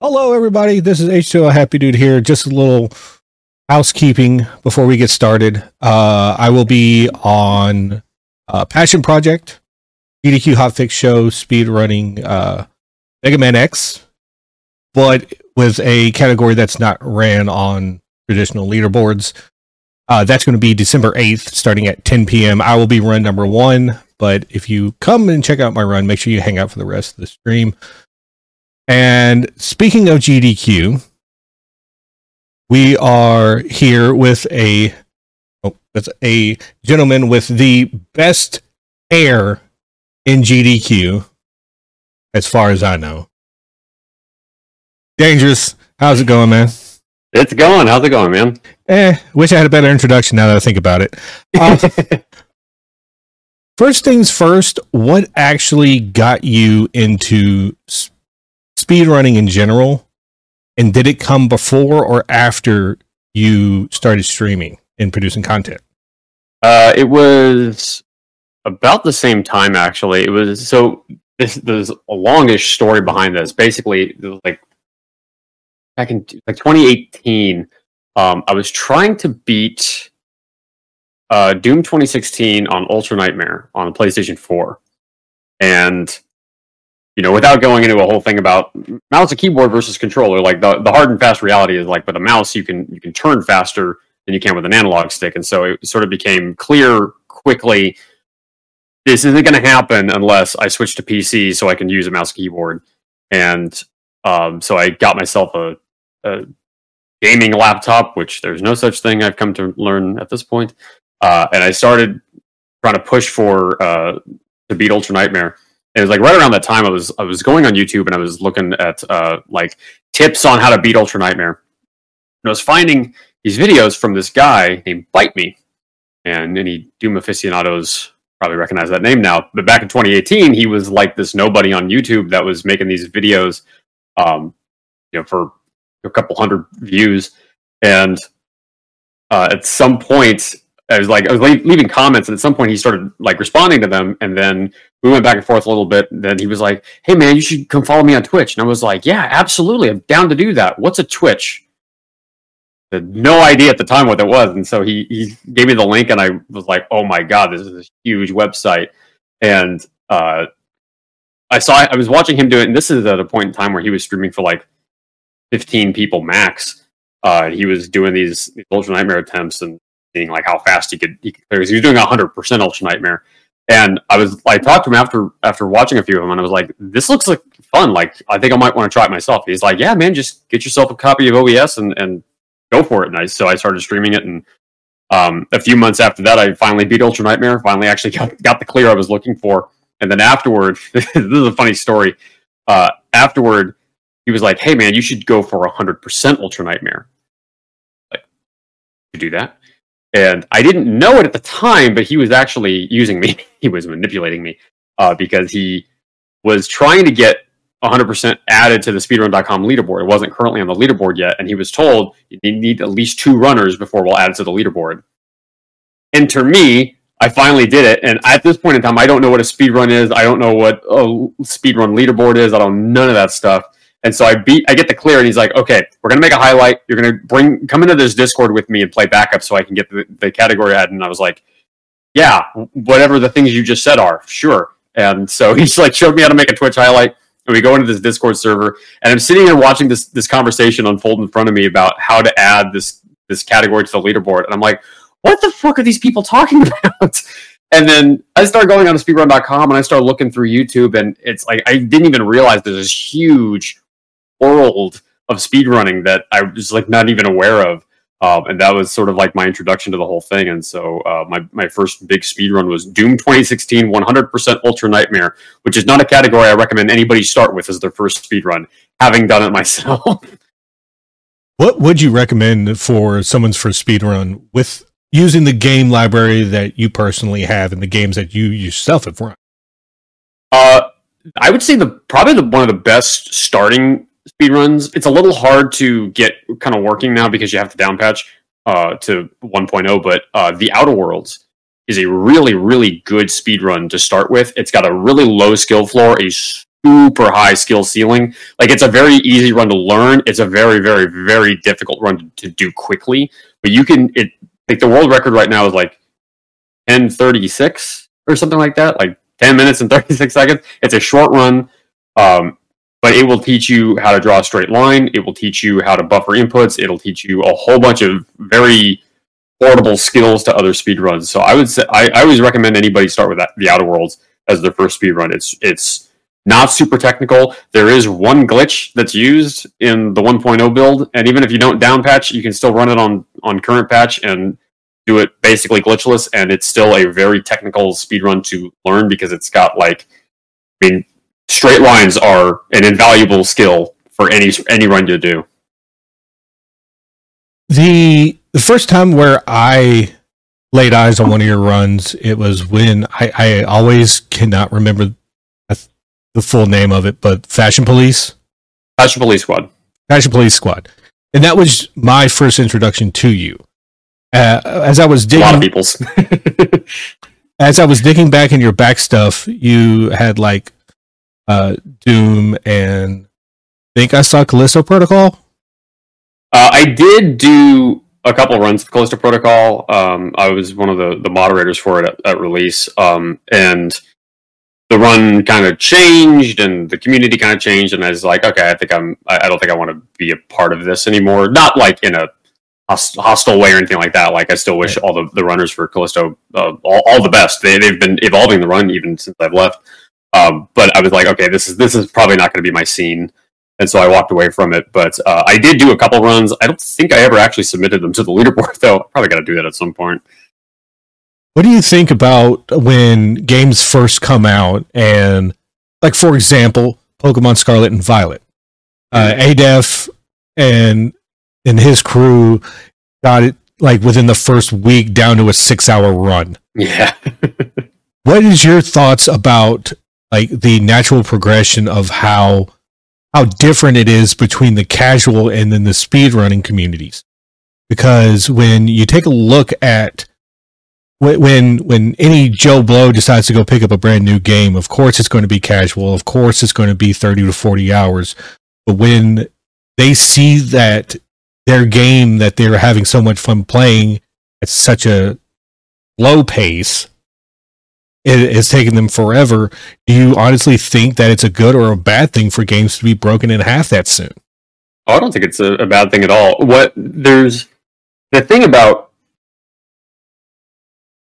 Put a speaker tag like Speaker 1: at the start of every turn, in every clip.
Speaker 1: Hello, everybody. This is H2O Happy Dude here. Just a little housekeeping before we get started. Uh, I will be on uh, Passion Project, GDQ Hotfix Show, speed running uh, Mega Man X, but with a category that's not ran on traditional leaderboards. Uh, that's going to be December 8th, starting at 10 p.m. I will be run number one, but if you come and check out my run, make sure you hang out for the rest of the stream. And speaking of GDQ, we are here with a oh, with a gentleman with the best hair in GDQ, as far as I know. Dangerous. How's it going, man?
Speaker 2: It's going. How's it going, man?
Speaker 1: Eh, wish I had a better introduction now that I think about it. Uh, first things first, what actually got you into speedrunning in general? And did it come before or after you started streaming and producing content?
Speaker 2: Uh, it was about the same time, actually. It was so this there's a longish story behind this. Basically, like back in like 2018, um, I was trying to beat uh, Doom 2016 on Ultra Nightmare on the PlayStation 4, and you know, without going into a whole thing about mouse and keyboard versus controller, like the, the hard and fast reality is like with a mouse you can you can turn faster than you can with an analog stick, and so it sort of became clear quickly this isn't going to happen unless I switch to PC so I can use a mouse keyboard, and um, so I got myself a, a, gaming laptop, which there's no such thing I've come to learn at this point, uh, and I started trying to push for uh, to beat Ultra Nightmare it was like right around that time I was I was going on YouTube and I was looking at uh, like tips on how to beat Ultra Nightmare. And I was finding these videos from this guy named Bite Me, and any Doom aficionados probably recognize that name now. But back in 2018, he was like this nobody on YouTube that was making these videos, um, you know, for a couple hundred views. And uh, at some point, I was like, I was leaving comments, and at some point he started like responding to them, and then we went back and forth a little bit. Then he was like, "Hey man, you should come follow me on Twitch," and I was like, "Yeah, absolutely, I'm down to do that. What's a Twitch?" I had no idea at the time what it was, and so he he gave me the link, and I was like, "Oh my god, this is a huge website," and uh, I saw I was watching him do it, and this is at a point in time where he was streaming for like 15 people max. Uh, he was doing these, Ultra Nightmare attempts, and seeing like how fast he could he could. He was doing hundred percent Ultra Nightmare, and I was I talked to him after after watching a few of them, and I was like, "This looks like fun. Like I think I might want to try it myself." He's like, "Yeah, man, just get yourself a copy of OBS and and go for it." And I so I started streaming it, and um, a few months after that, I finally beat Ultra Nightmare. Finally, actually got got the clear I was looking for, and then afterward, this is a funny story. Uh, afterward, he was like, "Hey, man, you should go for hundred percent Ultra Nightmare." Like, to do that and I didn't know it at the time, but he was actually using me. he was manipulating me uh, because he was trying to get 100% added to the speedrun.com leaderboard. It wasn't currently on the leaderboard yet, and he was told you need at least two runners before we'll add it to the leaderboard. Enter me. I finally did it, and at this point in time, I don't know what a speedrun is. I don't know what a speedrun leaderboard is. I don't know none of that stuff. And so I beat, I get the clear, and he's like, "Okay, we're gonna make a highlight. You're gonna bring, come into this Discord with me and play backup, so I can get the, the category ad." And I was like, "Yeah, whatever the things you just said are, sure." And so he's like, showed me how to make a Twitch highlight, and we go into this Discord server, and I'm sitting here watching this this conversation unfold in front of me about how to add this this category to the leaderboard, and I'm like, "What the fuck are these people talking about?" And then I start going on to speedrun.com and I start looking through YouTube, and it's like I didn't even realize there's this huge world of speedrunning that I was like not even aware of. Um, and that was sort of like my introduction to the whole thing. And so uh, my, my first big speed run was Doom 2016 100% Ultra Nightmare, which is not a category I recommend anybody start with as their first speed run, having done it myself.
Speaker 1: what would you recommend for someone's first speed run with using the game library that you personally have and the games that you yourself have run?
Speaker 2: Uh, I would say the probably the, one of the best starting speedruns. It's a little hard to get kind of working now because you have to down patch uh, to 1.0, but uh, the Outer Worlds is a really, really good speed run to start with. It's got a really low skill floor, a super high skill ceiling. Like it's a very easy run to learn. It's a very, very, very difficult run to, to do quickly. But you can it like the world record right now is like 1036 or something like that, like 10 minutes and 36 seconds. It's a short run. Um, but it will teach you how to draw a straight line. It will teach you how to buffer inputs. It'll teach you a whole bunch of very portable skills to other speed runs. So I would say I, I always recommend anybody start with that, the Outer Worlds as their first speed run. It's it's not super technical. There is one glitch that's used in the 1.0 build, and even if you don't down patch, you can still run it on on current patch and do it basically glitchless, and it's still a very technical speed run to learn because it's got like I mean straight lines are an invaluable skill for any any run to do.
Speaker 1: The the first time where I laid eyes on one of your runs, it was when I, I always cannot remember the full name of it, but Fashion Police.
Speaker 2: Fashion Police Squad.
Speaker 1: Fashion Police Squad, and that was my first introduction to you. Uh, as I was digging, a
Speaker 2: lot of people's.
Speaker 1: as I was digging back in your back stuff, you had like uh, Doom, and I think I saw Callisto Protocol.
Speaker 2: Uh, I did do a couple runs of Callisto Protocol. Um, I was one of the, the moderators for it at, at release, um, and the run kind of changed, and the community kind of changed, and I was like, okay, I think I'm. I, I don't think I want to be a part of this anymore. Not like in a hostile way or anything like that. Like I still wish all the, the runners for Callisto uh, all, all the best. They, they've been evolving the run even since I've left. Um, but I was like, okay, this is this is probably not going to be my scene, and so I walked away from it. But uh, I did do a couple runs. I don't think I ever actually submitted them to the leaderboard, though. I probably got to do that at some point.
Speaker 1: What do you think about when games first come out and, like, for example, Pokemon Scarlet and Violet? Uh, Adef and and his crew got it like within the first week down to a six hour run.
Speaker 2: Yeah.
Speaker 1: what is your thoughts about like the natural progression of how how different it is between the casual and then the speedrunning communities. Because when you take a look at when when any Joe Blow decides to go pick up a brand new game, of course it's going to be casual. Of course it's going to be 30 to 40 hours. But when they see that their game that they're having so much fun playing at such a low pace, it has taken them forever. Do you honestly think that it's a good or a bad thing for games to be broken in half that soon?
Speaker 2: Oh, I don't think it's a, a bad thing at all. What there's the thing about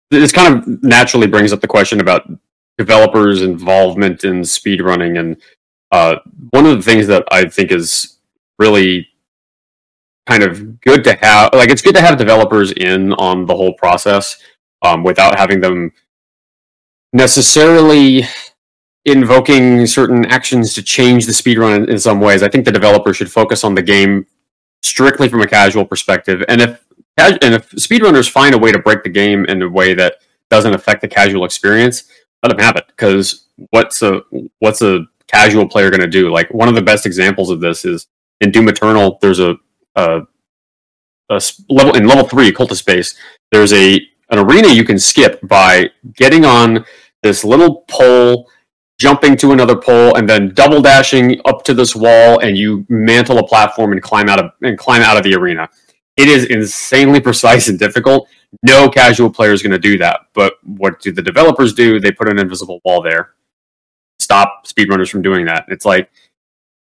Speaker 2: this kind of naturally brings up the question about developers' involvement in speedrunning, and uh, one of the things that I think is really kind of good to have, like it's good to have developers in on the whole process um, without having them necessarily invoking certain actions to change the speedrun in, in some ways. I think the developer should focus on the game strictly from a casual perspective. And if and if speedrunners find a way to break the game in a way that doesn't affect the casual experience, let them have it. Because what's a what's a casual player going to do? Like one of the best examples of this is in Doom Eternal. There's a, a, a level in level three Cultist Base. There's a an arena you can skip by getting on this little pole jumping to another pole and then double dashing up to this wall and you mantle a platform and climb out of and climb out of the arena. It is insanely precise and difficult. No casual player is going to do that. But what do the developers do? They put an invisible wall there. Stop speedrunners from doing that. It's like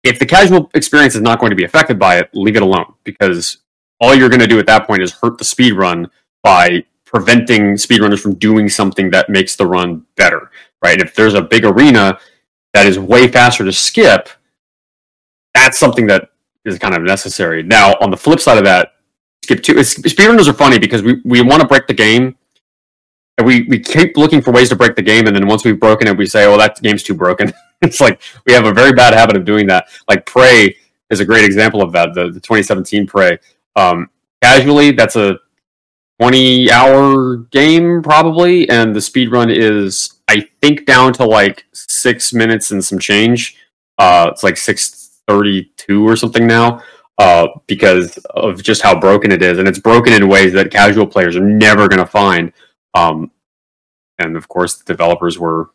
Speaker 2: if the casual experience is not going to be affected by it, leave it alone because all you're going to do at that point is hurt the speed run by preventing speedrunners from doing something that makes the run better, right? If there's a big arena that is way faster to skip, that's something that is kind of necessary. Now, on the flip side of that, skip two speedrunners are funny because we, we want to break the game and we, we keep looking for ways to break the game and then once we've broken it we say oh that game's too broken it's like we have a very bad habit of doing that like prey is a great example of that the, the 2017 prey um, casually that's a 20 hour game probably and the speed run is i think down to like six minutes and some change uh it's like 632 or something now uh because of just how broken it is and it's broken in ways that casual players are never going to find um and of course the developers were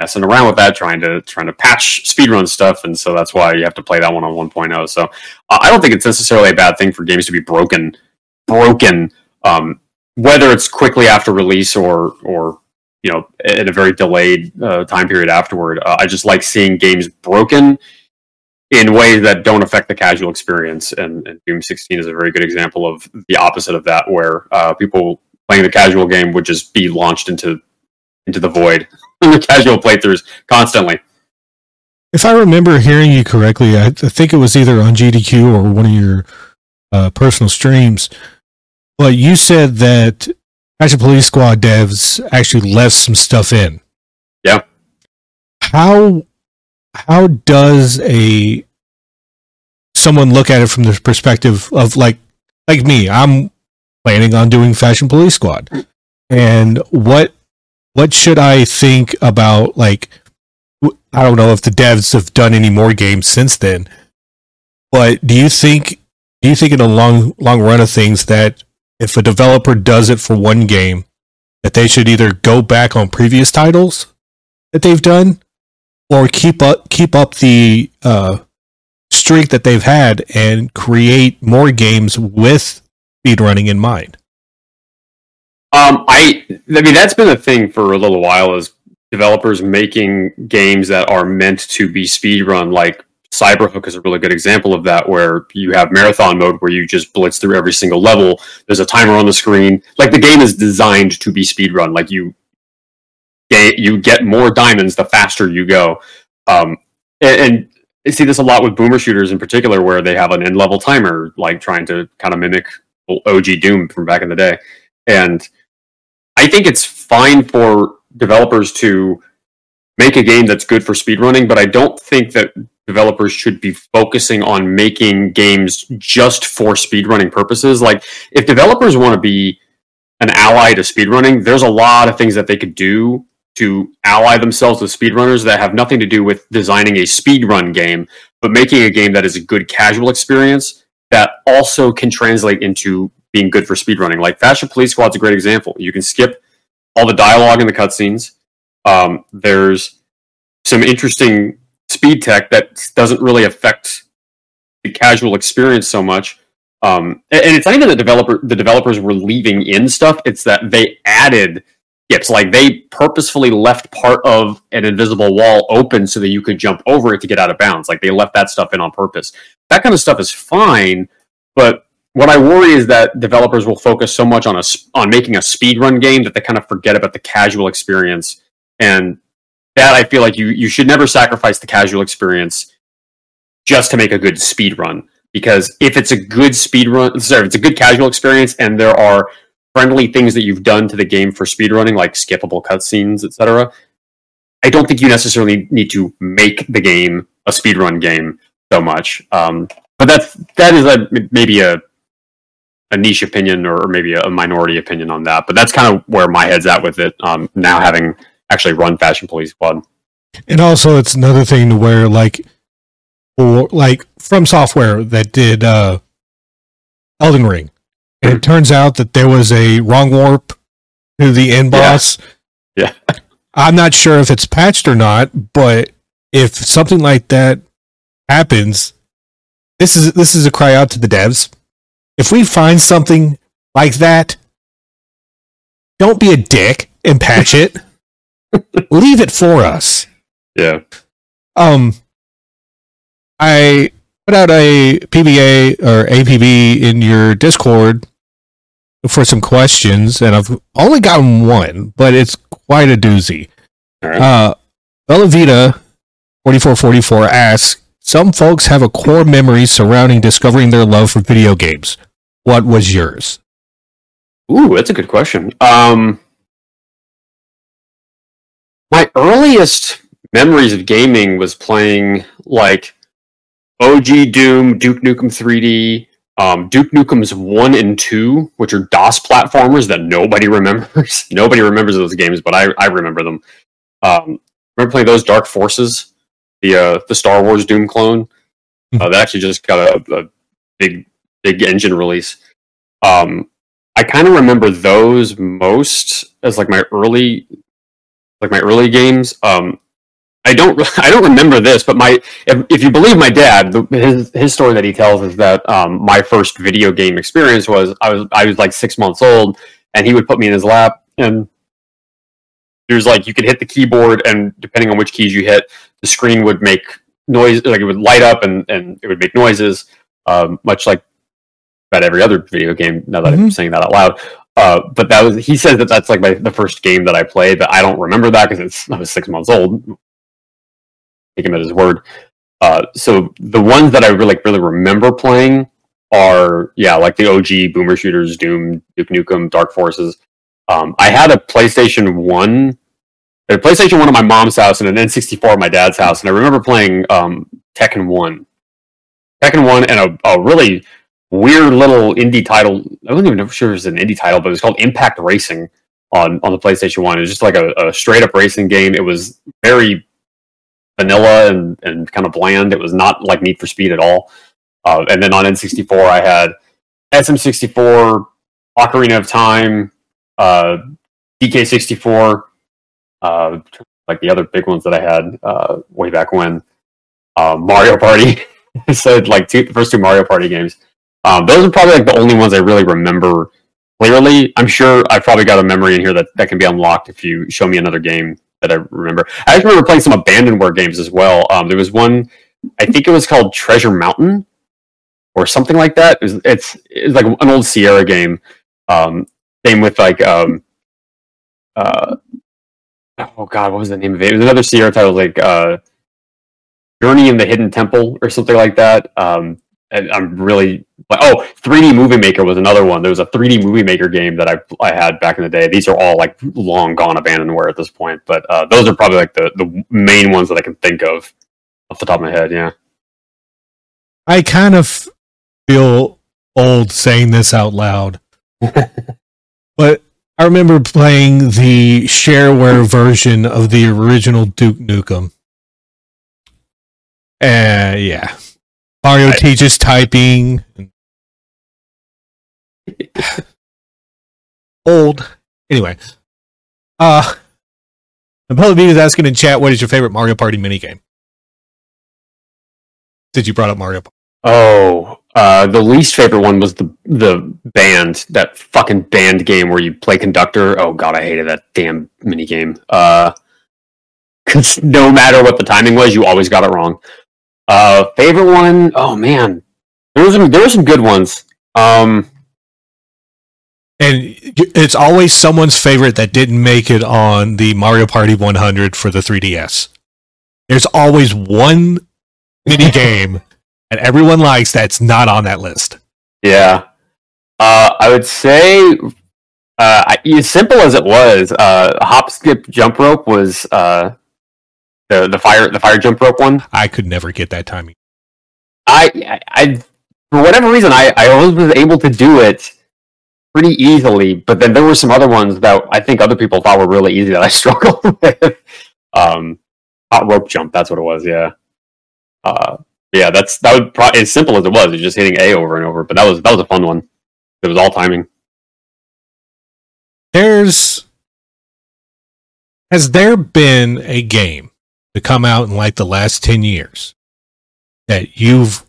Speaker 2: messing around with that, trying to trying to patch speedrun stuff, and so that's why you have to play that one on 1.0. So uh, I don't think it's necessarily a bad thing for games to be broken, broken, um, whether it's quickly after release or or you know in a very delayed uh, time period afterward. Uh, I just like seeing games broken in ways that don't affect the casual experience, and, and, Doom 16 is a very good example of the opposite of that, where uh, people playing the casual game would just be launched into into the void casual playthroughs constantly.
Speaker 1: If I remember hearing you correctly, I, I think it was either on GDQ or one of your uh, personal streams, but you said that Fashion Police Squad devs actually left some stuff in.
Speaker 2: Yeah.
Speaker 1: How how does a someone look at it from the perspective of like like me? I'm planning on doing Fashion Police Squad, and what what should I think about like I don't know if the devs have done any more games since then, but do you think do you think in the long long run of things that if a developer does it for one game, that they should either go back on previous titles that they've done, or keep up keep up the uh, streak that they've had and create more games with speedrunning in mind?
Speaker 2: Um, I, I mean, that's been a thing for a little while. Is developers making games that are meant to be speedrun, like Cyberhook is a really good example of that, where you have marathon mode where you just blitz through every single level. There's a timer on the screen. Like the game is designed to be speedrun. Like you, you get more diamonds the faster you go. Um, and, I see this a lot with boomer shooters in particular, where they have an end level timer, like trying to kind of mimic OG Doom from back in the day. And I think it's fine for developers to make a game that's good for speedrunning, but I don't think that developers should be focusing on making games just for speedrunning purposes. Like, if developers want to be an ally to speedrunning, there's a lot of things that they could do to ally themselves with speedrunners that have nothing to do with designing a speedrun game, but making a game that is a good casual experience that also can translate into being good for speedrunning. Like Fashion Police Squad's a great example. You can skip all the dialogue in the cutscenes. Um, there's some interesting speed tech that doesn't really affect the casual experience so much. Um, and it's not even the developer the developers were leaving in stuff. It's that they added skips. Like they purposefully left part of an invisible wall open so that you could jump over it to get out of bounds. Like they left that stuff in on purpose. That kind of stuff is fine, but what I worry is that developers will focus so much on a on making a speed run game that they kind of forget about the casual experience. And that I feel like you you should never sacrifice the casual experience just to make a good speed run. Because if it's a good speed run, sorry, if it's a good casual experience, and there are friendly things that you've done to the game for speed running, like skippable cutscenes, etc. I don't think you necessarily need to make the game a speedrun game so much. Um, but that's that is a maybe a a niche opinion or, maybe a minority opinion on that. But that's kind of where my head's at with it. Um, now having actually run Fashion Police Squad.
Speaker 1: And also, it's another thing to where like, or like from software that did uh, Elden Ring, and it mm-hmm. turns out that there was a wrong warp to the end boss.
Speaker 2: Yeah. yeah.
Speaker 1: I'm not sure if it's patched or not, but if something like that happens, this is this is a cry out to the devs if we find something like that, don't be a dick and patch it. Leave it for us.
Speaker 2: Yeah.
Speaker 1: Um, I put out a PBA or APB in your Discord for some questions, and I've only gotten one, but it's quite a doozy. Right. Uh, Bella Vita 4444 asks Some folks have a core memory surrounding discovering their love for video games. What was yours?
Speaker 2: Ooh, that's a good question. Um, my earliest memories of gaming was playing like OG Doom, Duke Nukem 3D, um, Duke Nukem's 1 and 2, which are DOS platformers that nobody remembers. nobody remembers those games, but I, I remember them. Um, remember playing those Dark Forces, the uh, the Star Wars Doom clone? Hmm. Uh, that actually just got a, a big big engine release. Um, I kind of remember those most as like my early, like my early games. Um, I don't I don't remember this, but my if, if you believe my dad, the, his his story that he tells is that um, my first video game experience was I was I was like six months old, and he would put me in his lap, and there's like you could hit the keyboard, and depending on which keys you hit, the screen would make noise, like it would light up, and and it would make noises, um, much like about every other video game. Now that mm-hmm. I'm saying that out loud, uh, but that was he says that that's like my the first game that I played, but I don't remember that because it's I was six months old. Take him at his word. Uh, so the ones that I really like, really remember playing are yeah, like the OG Boomer shooters, Doom, Duke Nukem, Dark Forces. Um, I had a PlayStation One, a PlayStation One at my mom's house, and an N64 at my dad's house, and I remember playing um, Tekken One, Tekken One, and a, a really weird little indie title. I wasn't even sure it was an indie title, but it was called Impact Racing on on the PlayStation One. It was just like a, a straight up racing game. It was very vanilla and, and kind of bland. It was not like Need for Speed at all. Uh, and then on N64, I had SM64, Ocarina of Time, uh, DK64, uh, like the other big ones that I had uh, way back when. Uh, Mario Party. so like two, the first two Mario Party games. Um, those are probably like the only ones I really remember clearly. I'm sure I've probably got a memory in here that, that can be unlocked if you show me another game that I remember. I actually remember playing some abandonware games as well. Um, there was one, I think it was called Treasure Mountain or something like that. It was, it's it's like an old Sierra game. Um, same with like um, uh, oh god, what was the name of it? It was another Sierra title like uh, Journey in the Hidden Temple or something like that. Um, I'm really like, oh, 3D Movie Maker was another one. There was a 3D Movie Maker game that I I had back in the day. These are all like long gone abandonware at this point, but uh, those are probably like the the main ones that I can think of off the top of my head. Yeah,
Speaker 1: I kind of feel old saying this out loud, but I remember playing the shareware version of the original Duke Nukem. Uh, yeah, Mario I, teaches typing. Old. Anyway. Uh and Public is asking in chat what is your favorite Mario Party minigame? Did you brought up Mario Party?
Speaker 2: Oh, uh, the least favorite one was the the band, that fucking band game where you play conductor. Oh god, I hated that damn minigame. Uh, cause no matter what the timing was, you always got it wrong. Uh, favorite one? Oh man, there was some, there were some good ones. Um,
Speaker 1: and it's always someone's favorite that didn't make it on the Mario Party 100 for the 3DS. There's always one mini game and everyone likes that's not on that list.
Speaker 2: Yeah. Uh, I would say, uh, as simple as it was, uh, hop, skip, jump rope was uh, the the fire the fire jump rope one.
Speaker 1: I could never get that timing.
Speaker 2: I, I, I for whatever reason I I always was able to do it pretty easily, but then there were some other ones that I think other people thought were really easy that I struggled with. um, hot rope jump, that's what it was. Yeah. Uh, yeah, that's that would probably as simple as it was. It's just hitting A over and over, but that was that was a fun one. It was all timing.
Speaker 1: There's has there been a game to come out in like the last 10 years that you've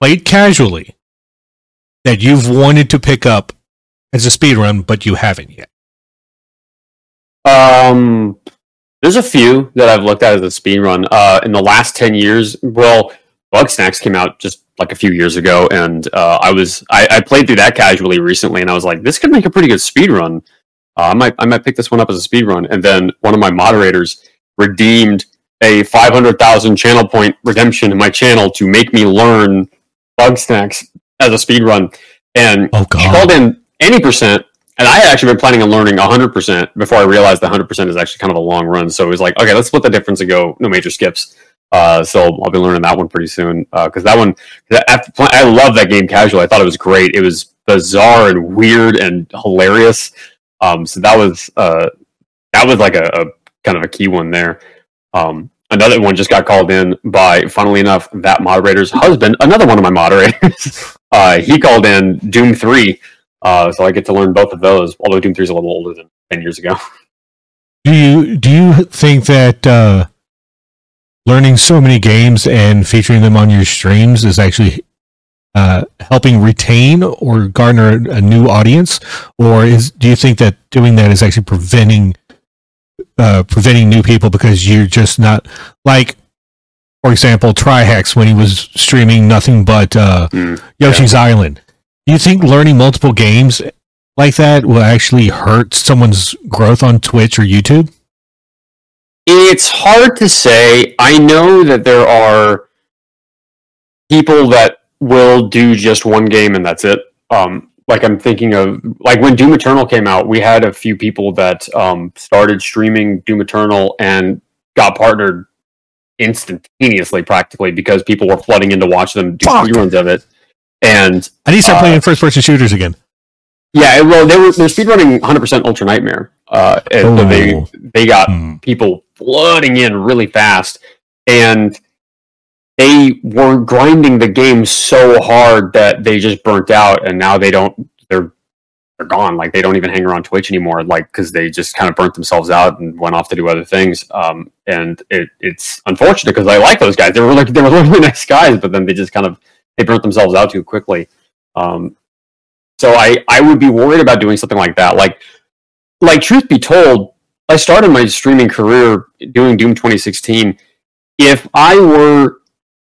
Speaker 1: played casually that you've wanted to pick up as a speed run but you haven't yet?
Speaker 2: Um there's a few that i've looked at as a speed run uh in the last 10 years. Well Bugsnax came out just like a few years ago and uh i was I, I played through that casually recently and i was like this could make a pretty good speed run uh, i might i might pick this one up as a speed run and then one of my moderators redeemed a 500,000 channel point redemption in my channel to make me learn Bugsnax as a speed run. And oh, she called in any percent. And I had actually been planning on learning 100% before I realized the 100% is actually kind of a long run. So it was like, okay, let's split the difference and go no major skips. Uh, so I'll be learning that one pretty soon. Because uh, that one, I love that game casual. I thought it was great. It was bizarre and weird and hilarious. Um, so that was uh, that was like a, a kind of a key one there. Um, another one just got called in by, funnily enough, that moderator's husband, another one of my moderators. uh, he called in Doom 3. Uh, so I get to learn both of those, although Doom 3 is a little older than 10 years ago.
Speaker 1: Do you do you think that uh, learning so many games and featuring them on your streams is actually uh, helping retain or garner a new audience, or is do you think that doing that is actually preventing uh, preventing new people because you're just not like, for example, Trihex when he was streaming nothing but uh,
Speaker 2: Mm,
Speaker 1: Yoshi's Island. Do you think learning multiple games like that will actually hurt someone's growth on Twitch or YouTube?
Speaker 2: It's hard to say. I know that there are people that will do just one game and that's it. Um, like I'm thinking of like when Doom Eternal came out, we had a few people that um, started streaming Doom Eternal and got partnered instantaneously, practically because people were flooding in to watch them do speedruns of it. And
Speaker 1: I need to start
Speaker 2: Uh,
Speaker 1: playing first person shooters again.
Speaker 2: yeah, well, they were they're speedrunning 100% Ultra Nightmare, uh, and so they
Speaker 1: Oh.
Speaker 2: they got
Speaker 1: Hmm.
Speaker 2: people flooding in really fast and they were grinding the game so hard that they just burnt out and now they don't they're they're gone. Like they don't even hang around twitch anymore like because they just kind of burnt themselves out and went off to do other things. Um, and it, it's unfortunate because i like those guys. They were like they were really nice guys but then they just kind of they burnt themselves out too quickly. Um, so i i would be worried about doing something like that. Like like truth be told I started my streaming career doing Doom 2016. If I were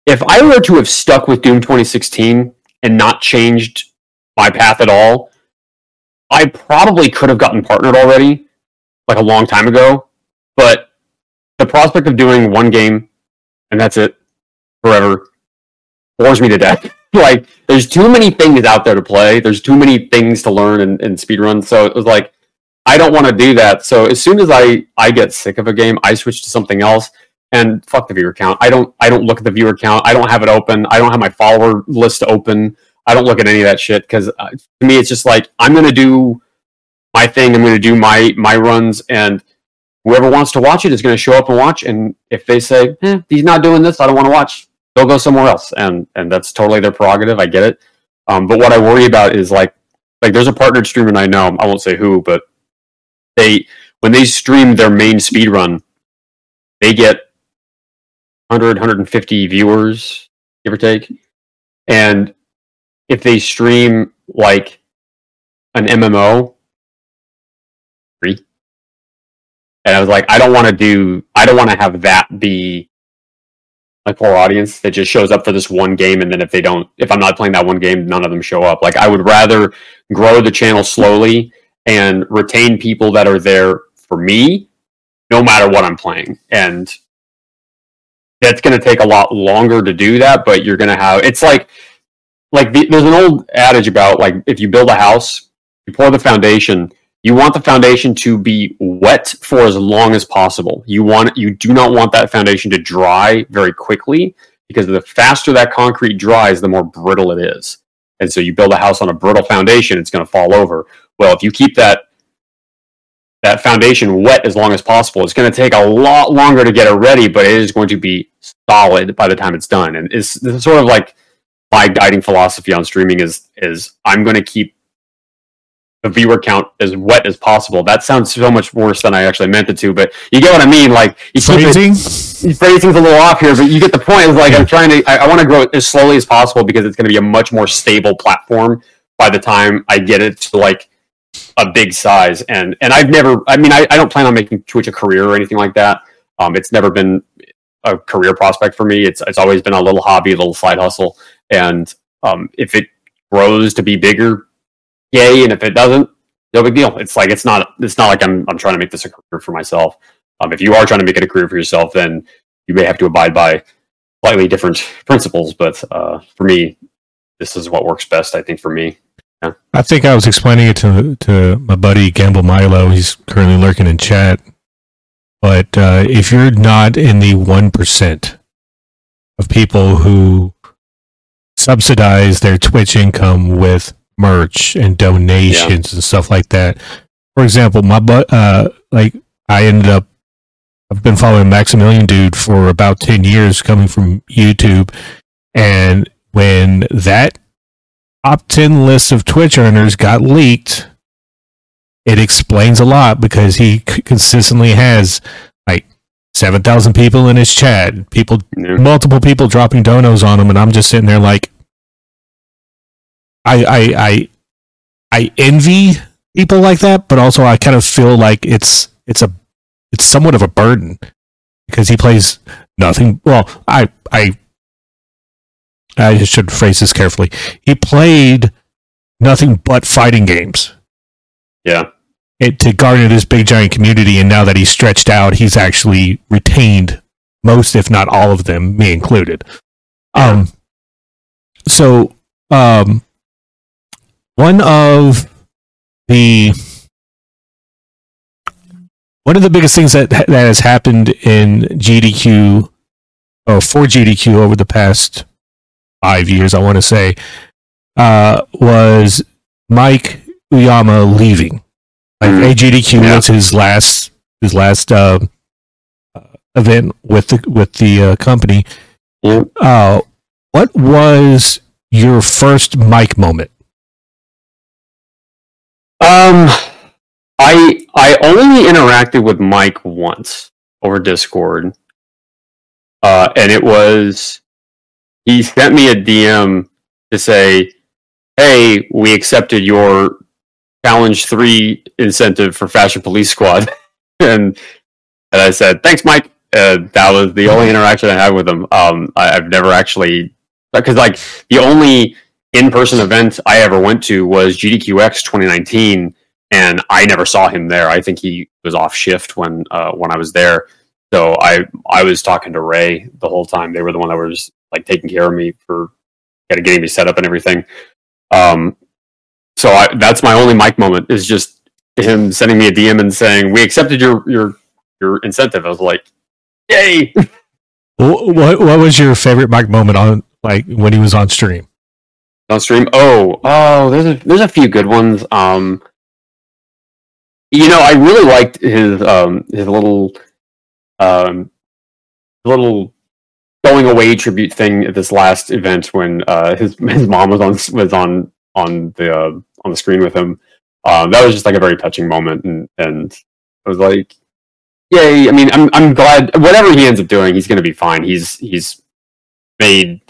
Speaker 2: if I were to have stuck with Doom 2016 and not changed my path at all, I probably could have gotten partnered already, like a long time ago. But the prospect of doing one game and that's it forever bores me to death. like there's too many things out there to play. There's too many things to learn and, and speedrun. So it was like I don't want to do that. So as soon as I I get sick of a game, I switch to something else. And fuck the viewer count. I don't I don't look at the viewer count. I don't have it open. I don't have my follower list open. I don't look at any of that shit because uh, to me it's just like I'm gonna do my thing. I'm gonna do my my runs, and whoever wants to watch it is gonna show up and watch. And if they say eh, he's not doing this, I don't want to watch. They'll go somewhere else, and and that's totally their prerogative. I get it. Um, but what I worry about is like like there's a partnered streamer I know. I won't say who, but they when they stream their main speed run, they get 100 150 viewers give or take. And if they stream like an mmo three and i was like i don't want to do i don't want to have that be my core audience that just shows up for this one game and then if they don't if i'm not playing that one game none of them show up. Like i would rather grow the channel slowly and retain people that are there for me no matter what i'm playing. And that's going to take a lot longer to do that but you're going to have it's like like the, there's an old adage about like if you build a house you pour the foundation you want the foundation to be wet for as long as possible. You want you do not want that foundation to dry very quickly because the faster that concrete dries the more brittle it is. And so you build a house on a brittle foundation it's going to fall over. Well if you keep that that foundation wet as long as possible. It's going to take a lot longer to get it ready, but it is going to be solid by the time it's done. And it's, is sort of like my guiding philosophy on streaming is is I'm going to keep the viewer count as wet as possible. That sounds so much worse than I actually meant it to, but you get what I mean. Like you keep it,
Speaker 1: Phrasing?
Speaker 2: phrasing's a little off here, but you get the point. It's like I'm trying to, I, I want to grow it as slowly as possible because it's going to be a much more stable platform by the time I get it to like a big size. And and I've never, I mean, I, I don't plan on making Twitch a career or anything like that. Um, it's never been a career prospect for me. It's it's always been a little hobby, a little side hustle. And um, if it grows to be bigger, yay! And if it doesn't, no big deal. It's like it's not it's not like I'm I'm trying to make this a career for myself. Um, if you are trying to make it a career for yourself, then you may have to abide by slightly different principles. But uh, for me, this is what works best. I think for me.
Speaker 1: I think I was explaining it to to my buddy Gamble Milo. He's currently lurking in chat. But uh, if you're not in the one percent of people who subsidize their Twitch income with merch and donations and stuff like that, for example, my but uh, like I ended up I've been following Maximilian Dood for about ten years, coming from YouTube, and when that top 10 list of Twitch earners got leaked, it explains a lot because he c- consistently has like seven thousand people in his chat, people,
Speaker 2: Yeah.
Speaker 1: multiple people dropping donos on him, and I'm just sitting there like, I, I, I, I envy people like that, but also I kind of feel like it's it's a it's somewhat of a burden because he plays nothing. Well, I I I should phrase this carefully. He played nothing but fighting games
Speaker 2: Yeah.
Speaker 1: it, to garner this big giant community, and now that he's stretched out, he's actually retained most, if not all of them, me included. Um, so um, one of the one of the biggest things that that has happened in GDQ or for GDQ over the past five years, I want to say, uh, was Mike Uyama leaving. Like
Speaker 2: Mhm.
Speaker 1: AGDQ
Speaker 2: Yeah.
Speaker 1: was his last his last uh, uh, event with the with the uh, company.
Speaker 2: Yeah.
Speaker 1: Uh, what was your first Mike moment?
Speaker 2: Um, I I only interacted with Mike once over Discord, uh, and it was he sent me a DM to say, "Hey, we accepted your challenge three incentive for Fashion Police Squad," and and I said, "Thanks, Mike." Uh, that was the only interaction I had with him. Um, I, I've never actually because like the only in-person event I ever went to was GDQX 2019, and I never saw him there. I think he was off shift when uh, when I was there. So I I was talking to Ray the whole time. They were the one that was like taking care of me for kind of getting me set up and everything. Um, so I, that's my only Mike moment is just him sending me a DM and saying we accepted your your your incentive. I was like, yay!
Speaker 1: What what was your favorite Mike moment on like when he was on stream?
Speaker 2: on stream. Oh, oh, there's a there's a few good ones. Um, you know, I really liked his um his little um little going away tribute thing at this last event when uh his his mom was on was on on the uh, on the screen with him. Um, that was just like a very touching moment, and and I was like, yay! I mean, I'm I'm glad whatever he ends up doing, he's going to be fine. He's he's made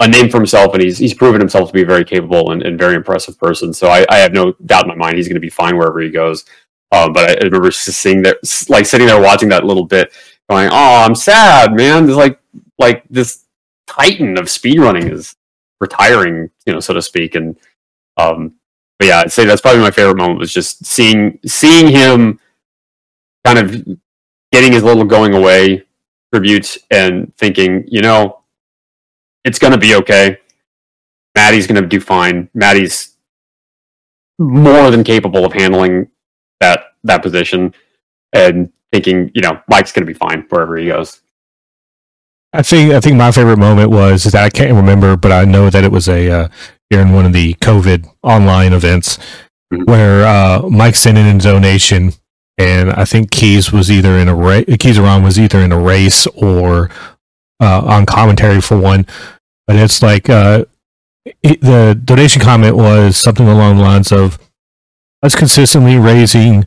Speaker 2: a name for himself, and he's he's proven himself to be a very capable and, and very impressive person. So I, I have no doubt in my mind he's going to be fine wherever he goes. Um, but I, I remember just seeing that, like sitting there watching that little bit, going, "Oh, I'm sad, man." It's like like this titan of speedrunning is retiring, you know, so to speak. And um, but yeah, I'd say that's probably my favorite moment was just seeing seeing him kind of getting his little going away tribute and thinking, you know, it's to be okay. Maddie's to do fine. Maddie's more than capable of handling that that position, and thinking, you know, Mike's to be fine wherever he goes.
Speaker 1: I think I think my favorite moment was that I can't remember, but I know that it was a uh, during one of the COVID online events
Speaker 2: Mhm.
Speaker 1: where uh, Mike sent in a donation, and I think Keys was either in a race. Keys Around was either in a race or uh, on commentary for one. But it's like uh, it, the donation comment was something along the lines of us consistently raising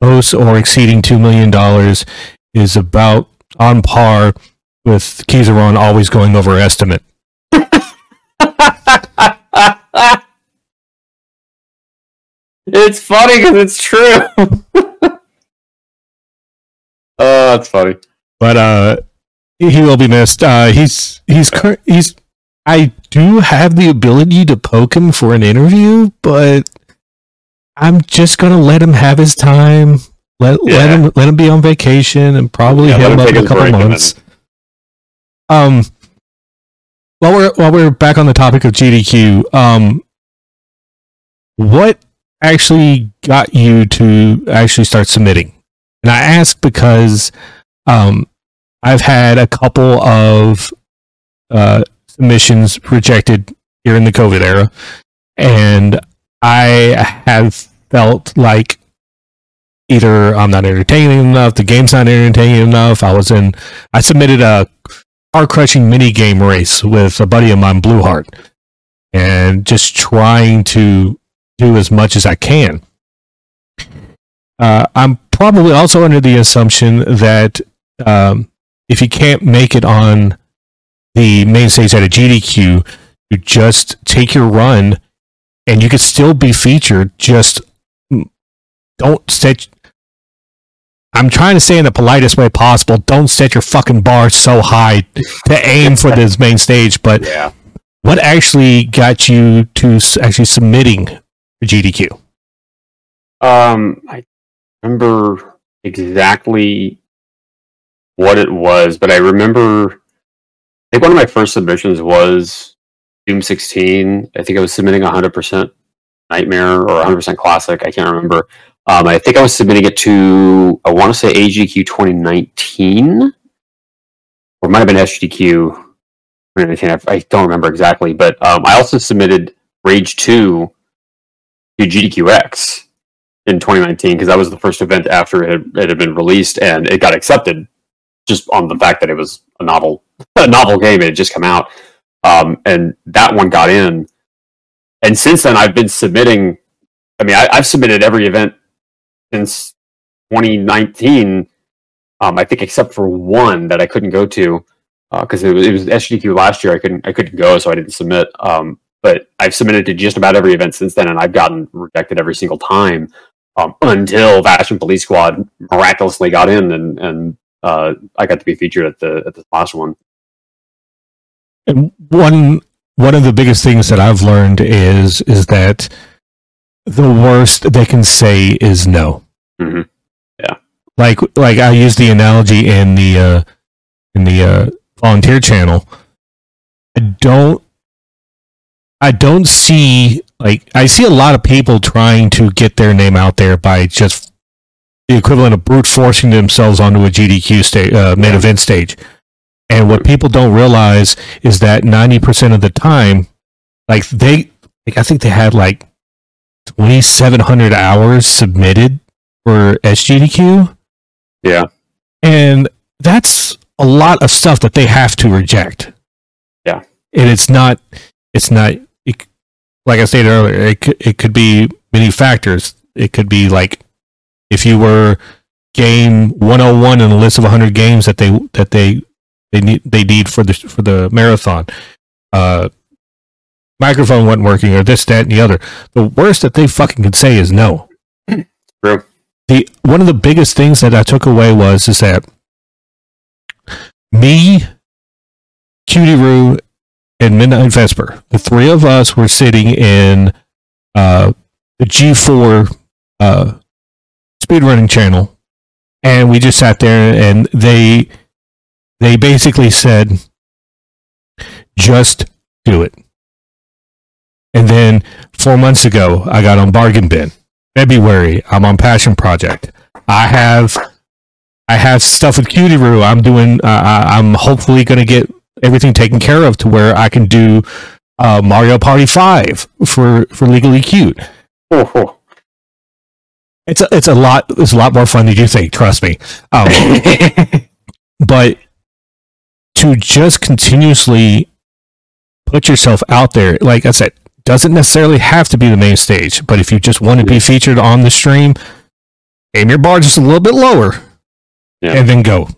Speaker 1: close or exceeding two million dollars is about on par with Kizaron always going over estimate.
Speaker 2: it's funny because it's true. Oh, that's funny.
Speaker 1: But uh, he will be missed. Uh, he's he's cur- he's. I do have the ability to poke him for an interview, but I'm just gonna let him have his time. Let let him let him be on vacation and probably
Speaker 2: Yeah,
Speaker 1: him up a couple months. Um, while we're while we're back on the topic of GDQ, um, what actually got you to actually start submitting? And I ask because um, I've had a couple of uh, submissions rejected here in the COVID era, and I have felt like either I'm not entertaining enough, the game's not entertaining enough. I was in, I submitted a car crushing mini game race with a buddy of mine, Blueheart, and just trying to do as much as I can. Uh, I'm probably also under the assumption that um, if you can't make it on the main stage at a GDQ, you just take your run, and you could still be featured. Just don't set. I'm trying to say in the politest way possible. Don't set your fucking bar so high to aim for this main stage. But
Speaker 2: Yeah.
Speaker 1: what actually got you to actually submitting GDQ?
Speaker 2: Um, I remember exactly what it was, but I remember. I think one of my first submissions was Doom 16. I think I was submitting 100% Nightmare or 100% Classic. I can't remember. Um, I think I was submitting it to. I want to say AGDQ 2019, or it might have been 2019. I, don't remember exactly, but um, I also submitted Rage 2 to GDQX in 2019 because that was the first event after it had, it had been released and it got accepted just on the fact that it was a novel a novel game it had just come out um, and that one got in and since then i've been submitting i mean I, i've submitted every event since 2019 um, i think except for one that i couldn't go to because it, was, it was last year i couldn't i couldn't go so i didn't submit um, but I've submitted to just about every event since then, and I've gotten rejected every single time um, until Fashion Police Squad miraculously got in, and and uh, I got to be featured at the at the last one.
Speaker 1: And one one of the biggest things that I've learned is is that the worst they can say is no.
Speaker 2: Mhm. Yeah.
Speaker 1: Like like I use the analogy in the uh, in the uh, volunteer channel. I don't I don't see like I see a lot of people trying to get their name out there by just the equivalent of brute forcing themselves onto a GDQ stage, uh, main
Speaker 2: Yeah.
Speaker 1: event stage. And what people don't realize is that ninety percent of the time, like they, like I think they had like twenty seven hundred hours submitted for SGDQ,
Speaker 2: Yeah,
Speaker 1: and that's a lot of stuff that they have to reject.
Speaker 2: Yeah.
Speaker 1: and it's not, it's not. It, like I stated earlier, it could, it could be many factors. It could be like if you were game 101 in a list of 100 games that they that they they need they need for the for the marathon. Uh, microphone wasn't working, or this, that, and the other. The worst that they fucking can say is no.
Speaker 2: True.
Speaker 1: The one of the biggest things that I took away was is that me, Cutie Roo, and Midnight Vesper, the three of us were sitting in uh, the G4 uh, speedrunning channel, and we just sat there, and they they basically said, "Just do it." And then four months ago, I got on Bargain Bin. February, I'm on Passion Project. I have I have stuff with Cutie Roo. I'm doing. Uh, I- I'm hopefully going to get everything taken care of to where I can do uh, Mario Party Five for for Legally Cute.
Speaker 2: Oh, oh.
Speaker 1: It's a, it's a lot. It's a lot more fun than you think. Trust me. Um, but to just continuously put yourself out there, like I said, doesn't necessarily have to be the main stage. But if you just want to be featured on the stream, aim your bar just a little bit lower,
Speaker 2: Yeah.
Speaker 1: and then go.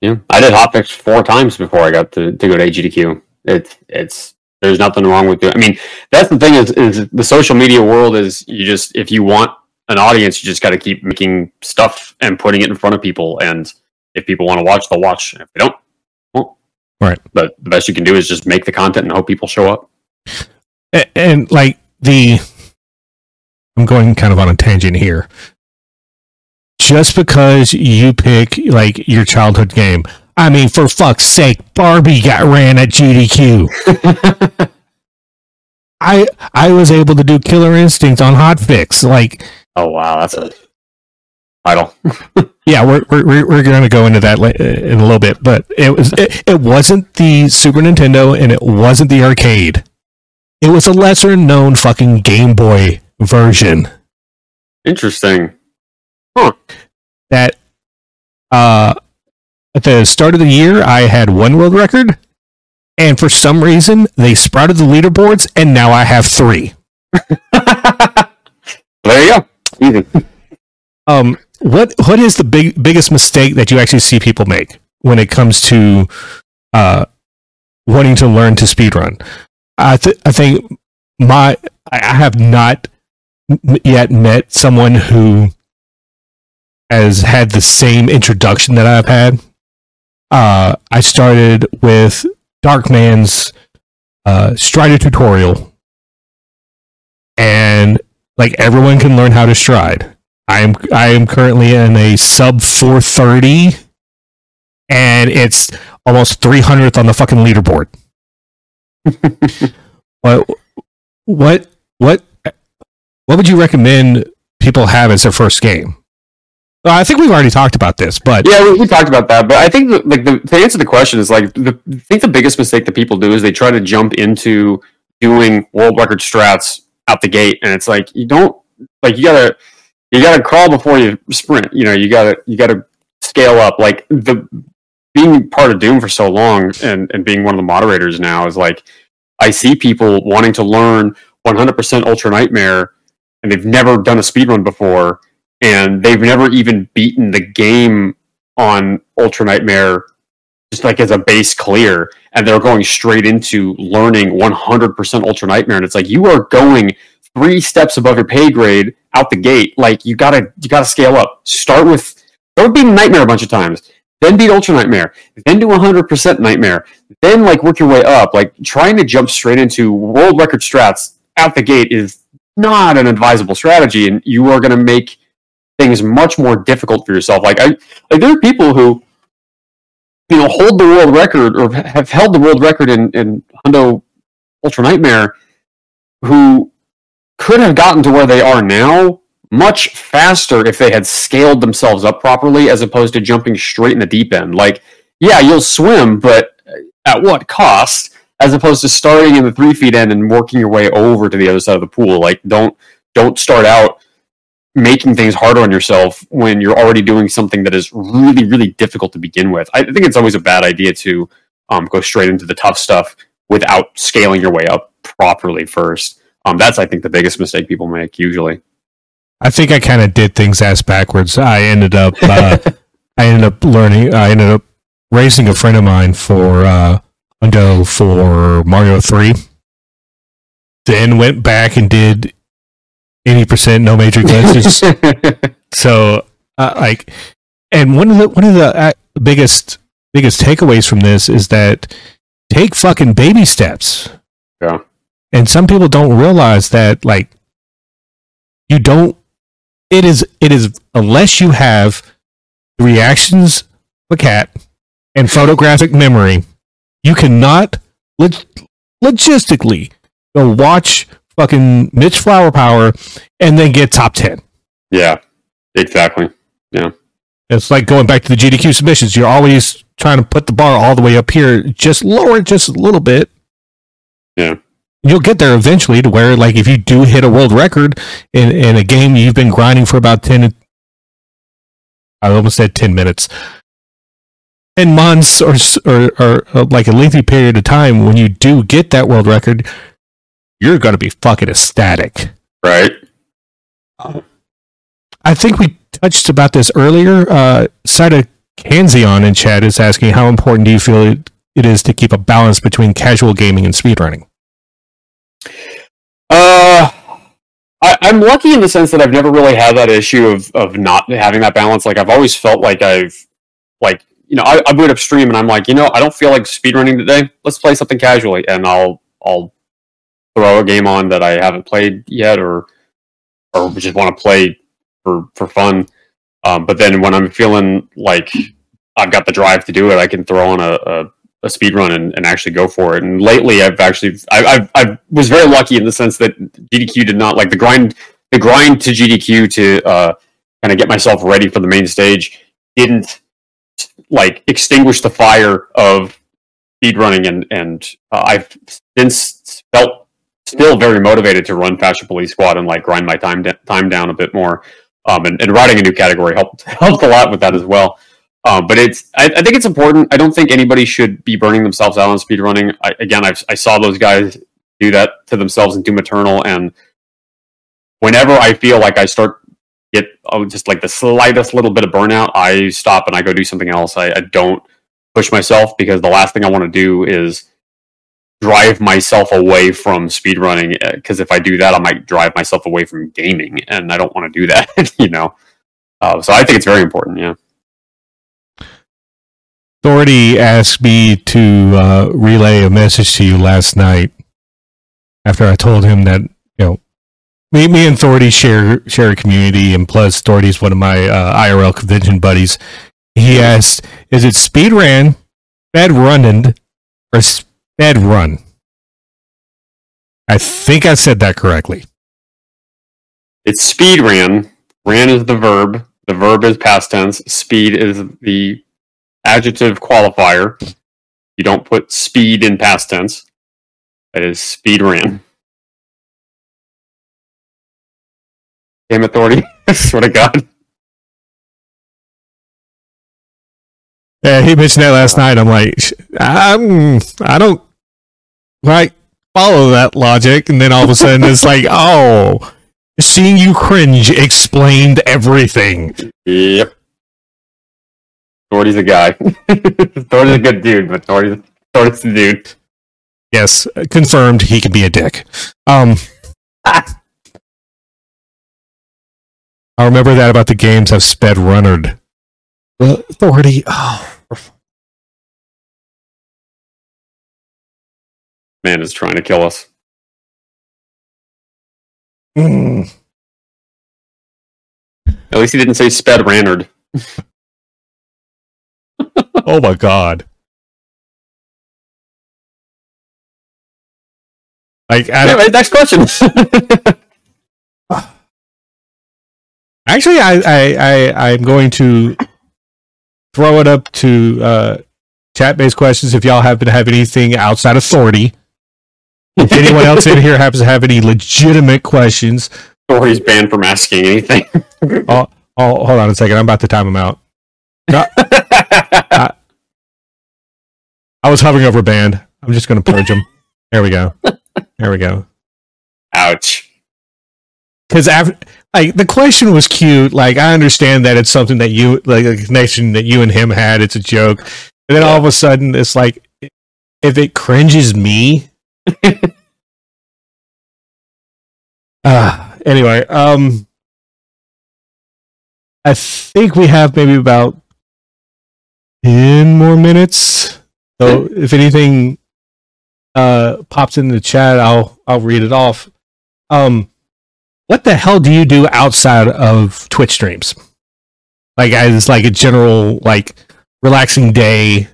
Speaker 2: yeah. I did hotfix four times before I got to, to go to AGDQ. It's it's there's nothing wrong with it. I mean, that's the thing is is the social media world is you just if you want an audience, you just got to keep making stuff and putting it in front of people. And if people want to watch, they'll watch. If they don't, won't.
Speaker 1: Right.
Speaker 2: But the best you can do is just make the content and hope people show up.
Speaker 1: A- and like the i'm going kind of on a tangent here. Just because you pick like your childhood game i mean for fuck's sake barbie got ran at gdq i i was able to do killer instinct on hotfix like
Speaker 2: oh wow, that's a title.
Speaker 1: yeah we're we're, we're- we're going to go into that in a little bit but it was it, it wasn't the super nintendo and it wasn't the arcade it was a lesser known fucking game boy version
Speaker 2: Interesting. Huh.
Speaker 1: That uh at the start of the year I had one world record and for some reason they sprouted the leaderboards and now I have 3.
Speaker 2: there you go. Easy.
Speaker 1: Um what what is the big biggest mistake that you actually see people make when it comes to uh, wanting to learn to speedrun? I th- I think my I have not yet met someone who has had the same introduction that I've had. Uh, I started with Darkman's uh, Strider tutorial, and like everyone can learn how to stride. I am I am currently in a sub 430, and it's almost 300th on the fucking leaderboard. what what what what would you recommend people have as their first game? Well, I think we've already talked about this, but
Speaker 2: yeah, we, we talked about that. But I think the, like the, to answer the question is like the, I think the biggest mistake that people do is they try to jump into doing world record strats out the gate, and it's like you don't like you gotta you gotta crawl before you sprint. You know, you gotta you gotta scale up. Like the being part of Doom for so long and and being one of the moderators now is like I see people wanting to learn 100% Ultra Nightmare, and they've never done a speedrun before and they've never even beaten the game on Ultra Nightmare just like as a base clear, and they're going straight into learning 100% Ultra Nightmare, and it's like you are going three steps above your pay grade out the gate. Like you gotta you gotta scale up. Start with start beating Nightmare a bunch of times, then beat Ultra Nightmare, then do 100% Nightmare, then like work your way up. Like trying to jump straight into world record strats out the gate is not an advisable strategy, and you are going to make things much more difficult for yourself. Like I, like there are people who, you know, hold the world record or have held the world record in in Hundo Ultra Nightmare, who could have gotten to where they are now much faster if they had scaled themselves up properly, as opposed to jumping straight in the deep end. Like, yeah, you'll swim, but at what cost? As opposed to starting in the three feet end and working your way over to the other side of the pool. Like, don't don't start out making things harder on yourself when you're already doing something that is really, really difficult to begin with. I think it's always a bad idea to um, go straight into the tough stuff without scaling your way up properly first. Um, that's, I think, the biggest mistake people make usually.
Speaker 1: I think I kind of did things ass backwards. I ended up, uh, I ended up learning. I ended up racing a friend of mine for uh, for Mario Three. Then went back and did eighty percent no major glitches. so, uh, like, and one of the one of the uh, biggest biggest takeaways from this is that take fucking baby steps.
Speaker 2: Yeah.
Speaker 1: And some people don't realize that, like, you don't. It is it is unless you have reactions of a cat and photographic memory, you cannot log- logistically go watch fucking Mitch Flower Power and then get top 10.
Speaker 2: Yeah, exactly. Yeah.
Speaker 1: It's like going back to the GDQ submissions. You're always trying to put the bar all the way up here. Just lower it just a little bit.
Speaker 2: Yeah.
Speaker 1: You'll get there eventually to where, like, if you do hit a world record in, in a game you've been grinding for about 10, I almost said 10 minutes, 10 months or, or, or, or like a lengthy period of time, when you do get that world record, you're going to be fucking ecstatic.
Speaker 2: Right.
Speaker 1: I think we touched about this earlier. Uh, Saida Kanzion in chat is asking, how important do you feel it, it is to keep a balance between casual gaming and speedrunning?
Speaker 2: Uh, I, I'm lucky in the sense that I've never really had that issue of, of not having that balance. Like, I've always felt like I've, like, you know, I, I boot up stream and I'm like, you know, I don't feel like speedrunning today. Let's play something casually. And I'll, I'll throw a game on that I haven't played yet or or just want to play for for fun. Um, but then when I'm feeling like I've got the drive to do it, I can throw on a, a, a speed run and, and actually go for it. And lately, I've actually I, I I was very lucky in the sense that GDQ did not like the grind the grind to GDQ to uh, kind of get myself ready for the main stage didn't like extinguish the fire of speed running and and uh, I've since felt still very motivated to run Fashion Police Squad and like grind my time da- time down a bit more. Um, and, and writing a new category helped helped a lot with that as well. Um, but it's I, I, think it's important. I don't think anybody should be burning themselves out on speedrunning. Again, I've, I saw those guys do that to themselves in Doom Eternal, and whenever I feel like I start get oh, just like the slightest little bit of burnout, I stop and I go do something else. I, I don't push myself because the last thing I want to do is drive myself away from speedrunning because if I do that, I might drive myself away from gaming, and I don't want to do that, you know. Uh, so I think it's very important. Yeah.
Speaker 1: Authority asked me to uh, relay a message to you last night after I told him that you know me, me and Authority share share a community, and plus Authority's one of my uh, IRL convention buddies. He asked, "Is it speed ran, bad running, or sped run?" I think I said that correctly.
Speaker 2: It's speed ran. Ran is the verb. The verb is past tense. Speed is the adjective qualifier. You don't put speed in past tense. That is speed ran. Game authority. swear to God.
Speaker 1: Yeah, he mentioned that last night. I'm like, I'm, I don't like follow that logic, and then all of a sudden it's like, oh, seeing you cringe explained everything.
Speaker 2: Yep. Thordy's a guy. Thordy's a good dude, but Thordy's, Thordy's the dude.
Speaker 1: Yes, confirmed. He can be a dick. Um, I remember that about the games I've sped runnered. Authority. Oh,
Speaker 2: man is trying to kill us.
Speaker 1: Mm.
Speaker 2: At least he didn't say sped Rannard.
Speaker 1: oh my god. Like,
Speaker 2: anyway, next question.
Speaker 1: Actually, I, I, I, I'm going to throw it up to uh, chat-based questions. If y'all happen to have anything outside authority, if anyone else in here happens to have any legitimate questions,
Speaker 2: or he's banned from asking anything.
Speaker 1: oh, oh, hold on a second. I'm about to time him out. No, I, I, was hovering over band. I'm just going to purge him. There we go. There we go.
Speaker 2: Ouch.
Speaker 1: Because after, like, the question was cute. Like, I understand that it's something that you, like, a connection that you and him had. It's a joke. And then yeah. all of a sudden, it's like, if it cringes me, uh, anyway, um, I think we have maybe about 10 more minutes. So if anything uh, pops in the chat, I'll I'll read it off. Um, what the hell do you do outside of Twitch streams? Like as like a general like relaxing day.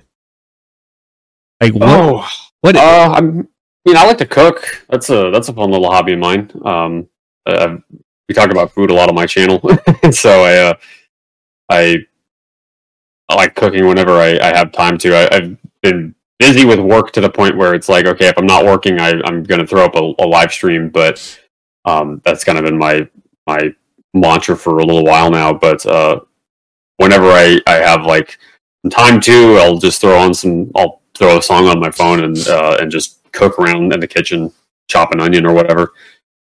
Speaker 1: Like what?
Speaker 2: Oh, what? Uh, I'm you know, I like to cook. That's a that's a fun little hobby of mine. Um, I, we talk about food a lot on my channel, so I, uh, I like cooking whenever I, I have time to. I, have been busy with work to the point where it's like, okay, if I'm not working, I, am going to throw up a, a, live stream. But um, that's kind of been my my mantra for a little while now. But uh, whenever I, I have like time to, I'll just throw on some. I'll throw a song on my phone and uh, and just cook around in the kitchen, chop an onion or whatever.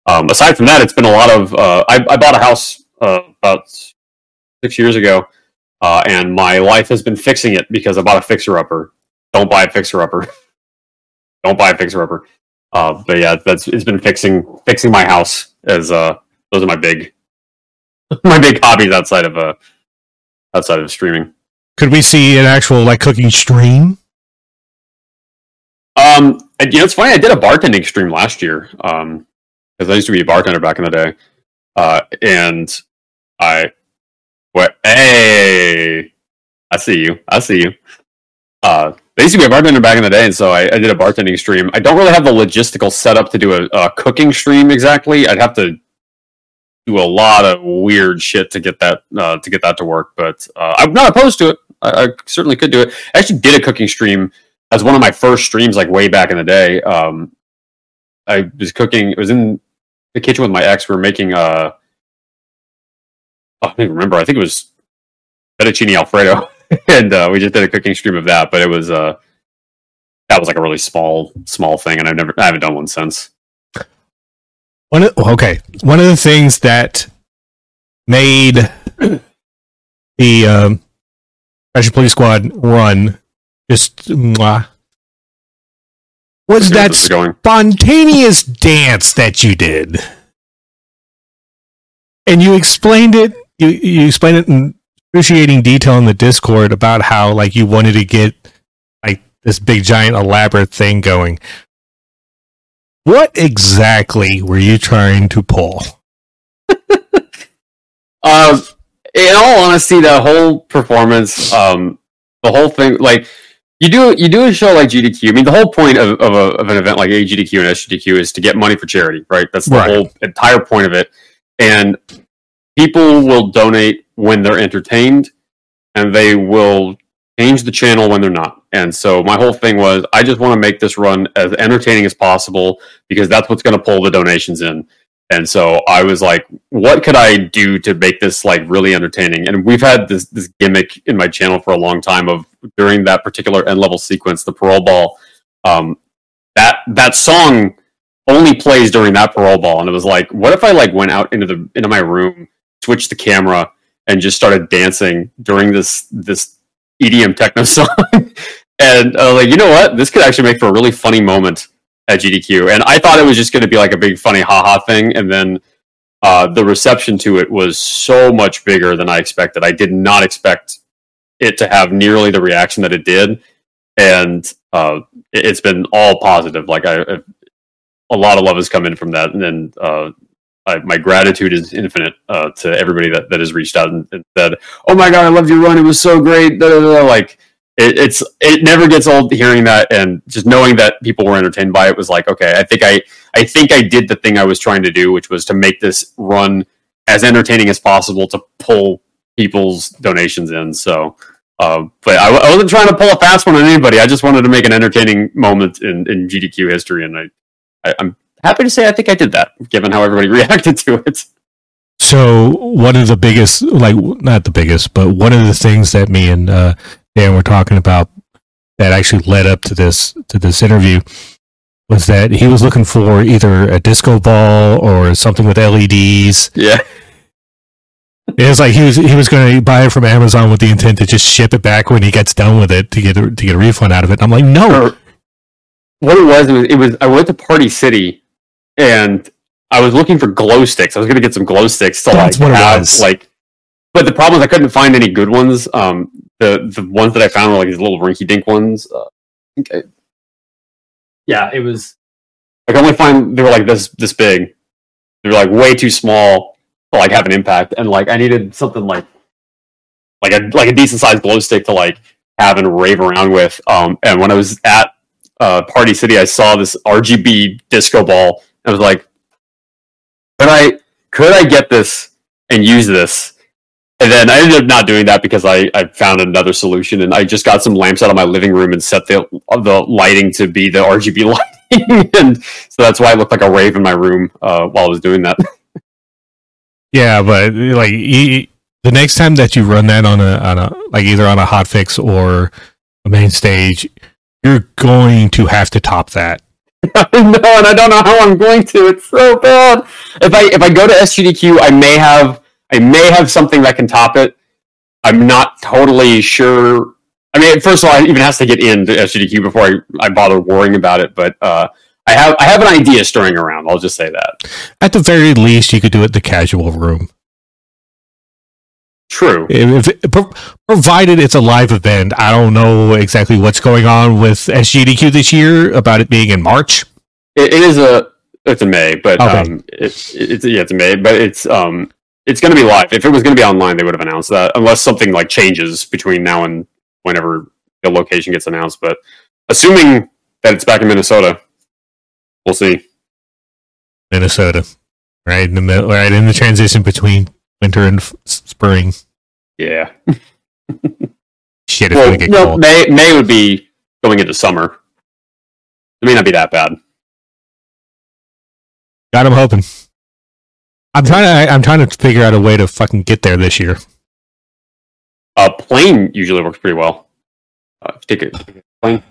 Speaker 2: Um, aside from that, it's been a lot of. Uh, I, I, bought a house uh, about six years ago, uh, and my life has been fixing it because I bought a fixer upper. Don't buy a fixer upper. Don't buy a fixer upper. Uh, but yeah, that's it's been fixing fixing my house as uh those are my big my big hobbies outside of uh outside of streaming.
Speaker 1: Could we see an actual like cooking stream?
Speaker 2: Um, and, you know, it's funny. I did a bartending stream last year. Um, because I used to be a bartender back in the day. Uh, and I, what? Hey, I see you. I see you. Uh, I used a bartender back in the day, and so I, I, did a bartending stream. I don't really have the logistical setup to do a, a, cooking stream exactly. I'd have to do a lot of weird shit to get that uh, to get that to work. But uh, I'm not opposed to it. I, I, certainly could do it. I actually did a cooking stream as one of my first streams, like way back in the day. Um, I was cooking. It was in the kitchen with my ex. We were making uh, I don't even remember. I think it was fettuccine alfredo, and uh, we just did a cooking stream of that. But it was uh, that was like a really small, small thing, and I've never, I haven't done one since.
Speaker 1: One of, okay, one of the things that made the um, Police Squad run just mwah, was that spontaneous dance that you did. And you explained it, you, you explained it in excruciating detail in the Discord about how like you wanted to get like this big giant elaborate thing going. What exactly were you trying to pull?
Speaker 2: Um, in all honesty, the whole performance, um, the whole thing, like you do, you do a show like GDQ. I mean, the whole point of, of, a, of an event like AGDQ and SGDQ is to get money for charity, right? That's the
Speaker 1: Right.
Speaker 2: whole entire point of it. And people will donate when they're entertained, and they will change the channel when they're not. And so my whole thing was, I just want to make this run as entertaining as possible because that's what's going to pull the donations in. And so I was like, what could I do to make this like really entertaining? And we've had this this gimmick in my channel for a long time of during that particular end level sequence, the parole ball, um, that that song only plays during that parole ball. And it was like, what if I like went out into the into my room, switched the camera, and just started dancing during this this EDM techno song? and uh, like, you know what? This could actually make for a really funny moment at GDQ, and I thought it was just going to be like a big funny haha thing, and then uh, the reception to it was so much bigger than I expected. I did not expect it to have nearly the reaction that it did, and uh, it- it's been all positive. Like I- a lot of love has come in from that, and then uh, I, my gratitude is infinite uh, to everybody that, that has reached out and, and said, "Oh my god, I loved your run! It was so great!" Da, da, da. Like it, it's it never gets old hearing that and just knowing that people were entertained by it was like okay i think i i think i did the thing i was trying to do which was to make this run as entertaining as possible to pull people's donations in so uh, but I, I wasn't trying to pull a fast one on anybody i just wanted to make an entertaining moment in, in gdq history and I, I i'm happy to say i think i did that given how everybody reacted to it
Speaker 1: So one of the biggest, like not the biggest, but one of the things that me and uh, Dan were talking about that actually led up to this to this interview was that he was looking for either a disco ball or something with LEDs.
Speaker 2: yeah
Speaker 1: It was like he was he was going to buy it from Amazon with the intent to just ship it back when he gets done with it to get a, to get a refund out of it. And I'm like, no,
Speaker 2: what it was, it was, it was I went to Party City and I was looking for glow sticks. I was going to get some glow sticks to
Speaker 1: That's
Speaker 2: like
Speaker 1: what it
Speaker 2: have
Speaker 1: was.
Speaker 2: like. But the problem is I couldn't find any good ones. Um, the the ones that I found were like these little rinky dink ones. Uh, I think I- yeah, it was. I could only find they were like this this big. They were like way too small to like have an impact, and like I needed something like like a like a decent sized glow stick to like have and rave around with. Um, and when I was at uh, Party City, I saw this RGB disco ball. I was like, could I could I get this and use this? And then I ended up not doing that because I, I found another solution and I just got some lamps out of my living room and set the the lighting to be the RGB lighting, and so that's why I looked like a rave in my room uh, while I was doing that.
Speaker 1: yeah, but like he, the next time that you run that on a on a like either on a hotfix or a main stage, you're going to have to top that.
Speaker 2: I know, and I don't know how I'm going to. It's so bad. If I if I go to SGDQ, I may have I may have something that can top it. I'm not totally sure. I mean, first of all, it even has to get into SGDQ before I, I bother worrying about it. But uh, I have I have an idea stirring around. I'll just say that.
Speaker 1: At the very least, you could do it the casual room.
Speaker 2: True.
Speaker 1: If, if pro- provided it's a live event, I don't know exactly what's going on with SGDQ this year about it being in March.
Speaker 2: It, it is a it's in May, but
Speaker 1: Okay.
Speaker 2: um, it, it's yeah, it's in May, but it's um, it's going to be live. If it was going to be online, they would have announced that, unless something like changes between now and whenever the location gets announced. But assuming that it's back in Minnesota, we'll see.
Speaker 1: Minnesota, right in the middle, right in the transition between winter and f- spring.
Speaker 2: Yeah.
Speaker 1: Shit, it's
Speaker 2: Well,
Speaker 1: gonna get
Speaker 2: no,
Speaker 1: cold.
Speaker 2: May May would be going into summer. It may not be that bad.
Speaker 1: God, I'm hoping. I'm trying to. I'm trying to figure out a way to fucking get there this year.
Speaker 2: Uh, plane usually works pretty well. Uh, take it. take a Plane.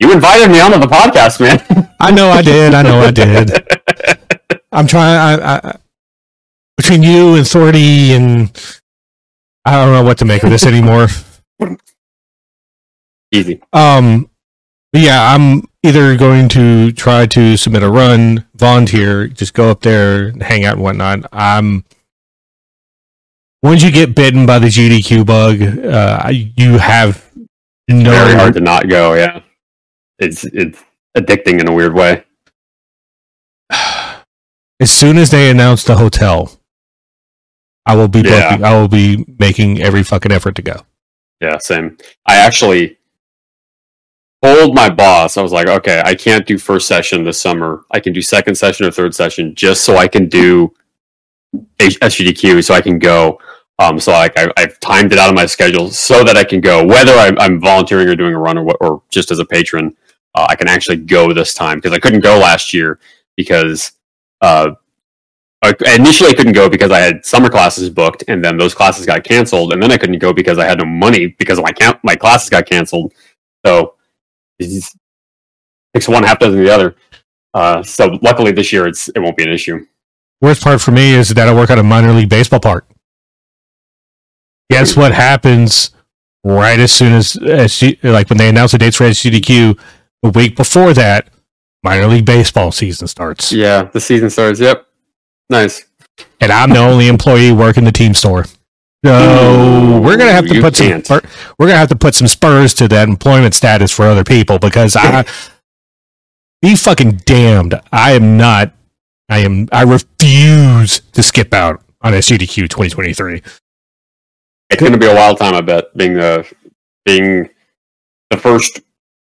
Speaker 2: You invited me onto the podcast, man.
Speaker 1: I know I did. I know I did. I'm trying. I, I, between you and Thordy and I don't know what to make of this anymore.
Speaker 2: Easy.
Speaker 1: Um, yeah, I'm either going to try to submit a run, volunteer, just go up there, hang out and whatnot. I'm once you get bitten by the GDQ bug, uh, you have no
Speaker 2: Very hard to not go. Yeah, it's it's addicting in a weird way.
Speaker 1: As soon as they announce the hotel, I will be
Speaker 2: Yeah.
Speaker 1: booking, I will be making every fucking effort to go.
Speaker 2: Yeah, same. I actually told my boss, I was like, okay, I can't do first session this summer. I can do second session or third session just so I can do SGDQ so I can go. Um, so like I, I've timed it out of my schedule so that I can go, whether I'm, I'm volunteering or doing a run or, what- or just as a patron, uh, I can actually go this time because I couldn't go last year because uh, I initially I couldn't go because I had summer classes booked, and then those classes got canceled, and then I couldn't go because I had no money because my camp my classes got canceled. So it's one half dozen the other. Uh, so luckily this year it's it won't be an issue.
Speaker 1: Worst part for me is that I work at a minor league baseball park. Guess what happens right as soon as, as like when they announce the dates for SGDQ, a week before that, minor league baseball season starts.
Speaker 2: Yeah, the season starts. Yep, nice.
Speaker 1: and I'm the only employee working the team store. So we're gonna have to
Speaker 2: You
Speaker 1: put some
Speaker 2: can't.
Speaker 1: we're gonna have to put some spurs to that employment status for other people because I be fucking damned. I am not. I am. I refuse to skip out on SGDQ 2023.
Speaker 2: It's going to be a wild time, I bet. Being the being the first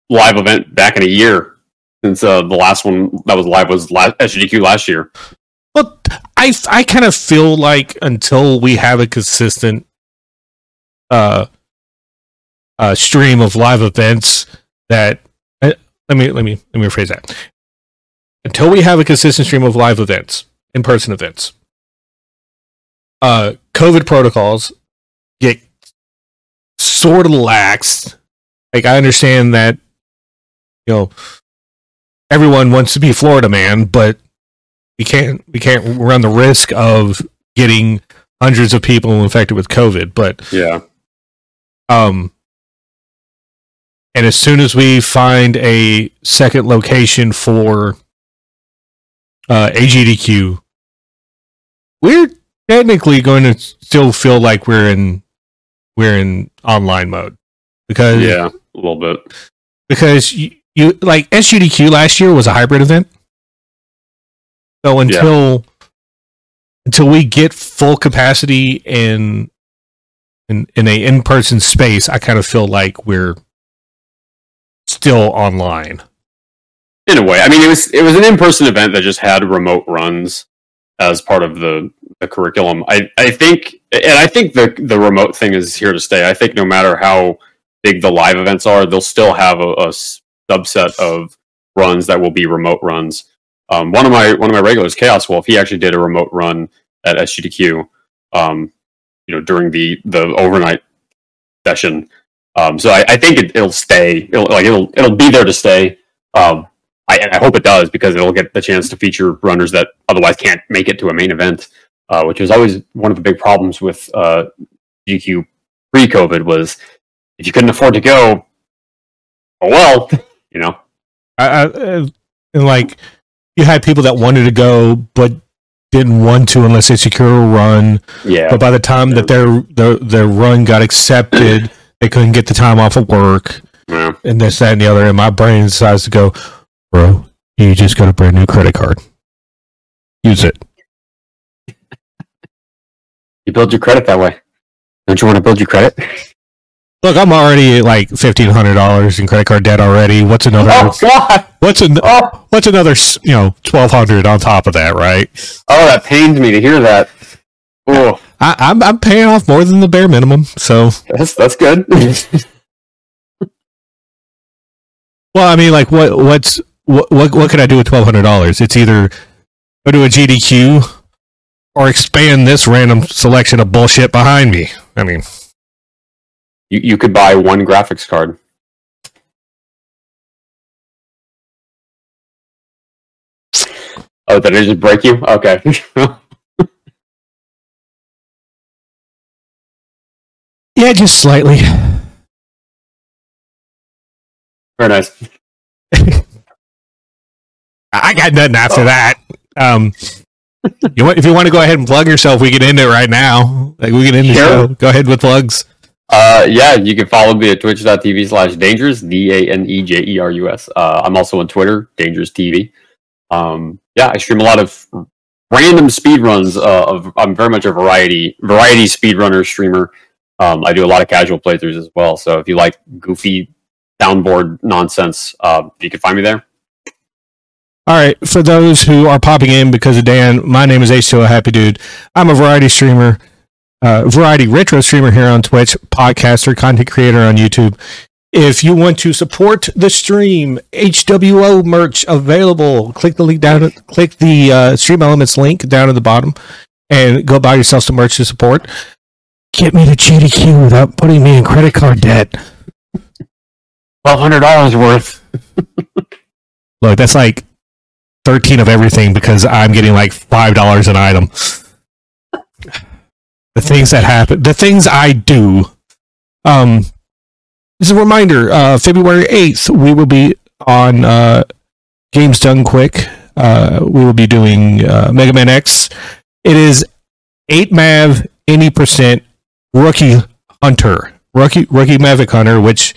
Speaker 2: live event back in a year since uh, the last one that was live was last, SGDQ last year.
Speaker 1: Well, I I kind of feel like until we have a consistent uh uh stream of live events that uh, let me let me let me rephrase that. Until we have a consistent stream of live events, in-person events. Uh COVID protocols get sort of laxed. Like I understand that you know everyone wants to be Florida man, but we can't we can't run the risk of getting hundreds of people infected with COVID. But
Speaker 2: Yeah,
Speaker 1: um, and as soon as we find a second location for uh, AGDQ, we're technically going to still feel like we're in we're in online mode because
Speaker 2: yeah, a little bit.
Speaker 1: because you, you like SGDQ last year was a hybrid event. So until until we get full capacity in in in a in person space, I kind of feel like we're still online.
Speaker 2: In a way, I mean, it was it was an in person event that just had remote runs as part of the the curriculum. I I think, and I think the the remote thing is here to stay. I think no matter how big the live events are, they'll still have a, a subset of runs that will be remote runs. Um, one of my one of my regulars, Chaos Wolf, he actually did a remote run at SGDQ. Um, you know, during the the overnight session. Um, so I, I think it, it'll stay. It'll like it'll it'll be there to stay. Um, I, I hope it does because it'll get the chance to feature runners that otherwise can't make it to a main event, uh, which was always one of the big problems with uh, GQ pre-COVID was if you couldn't afford to go, oh well, you know.
Speaker 1: I, I, uh, and like you had people that wanted to go but didn't want to unless they secure a run.
Speaker 2: Yeah,
Speaker 1: But by the time that their their their run got accepted, they couldn't get the time off of work.
Speaker 2: yeah.
Speaker 1: and this, that, and the other. And my brain decides to go, bro, you just got a brand new credit card. Use it.
Speaker 2: You build your credit that way. Don't you want to build your credit?
Speaker 1: Look, I'm already at like fifteen hundred dollars in credit card debt already. What's another?
Speaker 2: Oh God!
Speaker 1: What's an,
Speaker 2: Oh,
Speaker 1: What's another? You know, twelve hundred on top of that, right?
Speaker 2: oh, that pains me to hear that. Oh,
Speaker 1: I, I'm I'm paying off more than the bare minimum. So,
Speaker 2: that's that's good.
Speaker 1: well, I mean, like, what what's what what, what can I do with twelve hundred dollars? It's either go to a GDQ or expand this random selection of bullshit behind me. I mean,
Speaker 2: you you could buy one graphics card. Oh, did I just break you? Okay.
Speaker 1: Yeah, just slightly.
Speaker 2: Very nice.
Speaker 1: I got nothing after that. Um, you want, if you want to go ahead and plug yourself, we can end it right now. Like we can end the show. Go ahead with plugs.
Speaker 2: Uh, yeah, you can follow me at twitch.tv slash danejerus, D A N E J E R U S. Uh, I'm also on Twitter, dangerous TV. Um, yeah, I stream a lot of random speed runs. Uh, of, I'm very much a variety variety speedrunner streamer. Um, I do a lot of casual playthroughs as well. So if you like goofy downboard nonsense, uh, you can find me there.
Speaker 1: All right. For those who are popping in because of Dan, my name is H2O Happy Dude. I'm a variety streamer, uh, variety retro streamer here on Twitch, podcaster, content creator on YouTube. If you want to support the stream, H2O merch available. Click the link down. Click the uh, Stream Elements link down at the bottom, and go buy yourself some merch to support. Get me to GDQ without putting me in credit card debt.
Speaker 2: Twelve hundred dollars worth.
Speaker 1: Look, that's like 13 of everything because I'm getting like $5 an item. The things that happen, the things I do. Um, as a reminder, uh, February 8th, we will be on uh, Games Done Quick. Uh, we will be doing uh, Mega Man X. It is 8 Mav, any percent Rookie Hunter. Rookie, rookie Maverick Hunter, which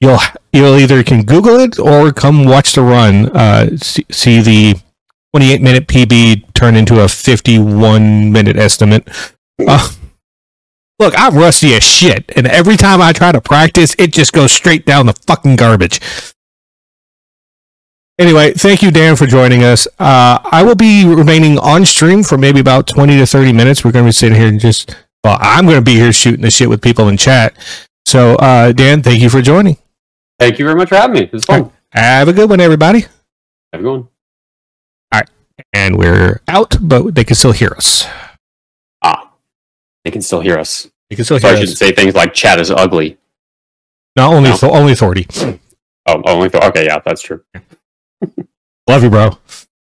Speaker 1: you'll you'll either can Google it or come watch the run. Uh, see, see the 28 minute PB turn into a 51 minute estimate. Uh, look, I'm rusty as shit, and every time I try to practice, it just goes straight down the fucking garbage. Anyway, thank you, Dan, for joining us. Uh, I will be remaining on stream for maybe about 20 to 30 minutes. We're going to be sitting here and just, well, I'm going to be here shooting the shit with people in chat. So, uh, Dan, thank you for joining.
Speaker 2: Thank you very much for having me. It was fun.
Speaker 1: Have a good one, everybody.
Speaker 2: Have a good one. All right.
Speaker 1: And we're out, but they can still hear us.
Speaker 2: They can still hear us.
Speaker 1: They can still
Speaker 2: So
Speaker 1: hear
Speaker 2: I shouldn't say things like chat is ugly.
Speaker 1: Not only
Speaker 2: No.
Speaker 1: only authority.
Speaker 2: Oh, only th- okay, yeah, that's true.
Speaker 1: Love you, bro.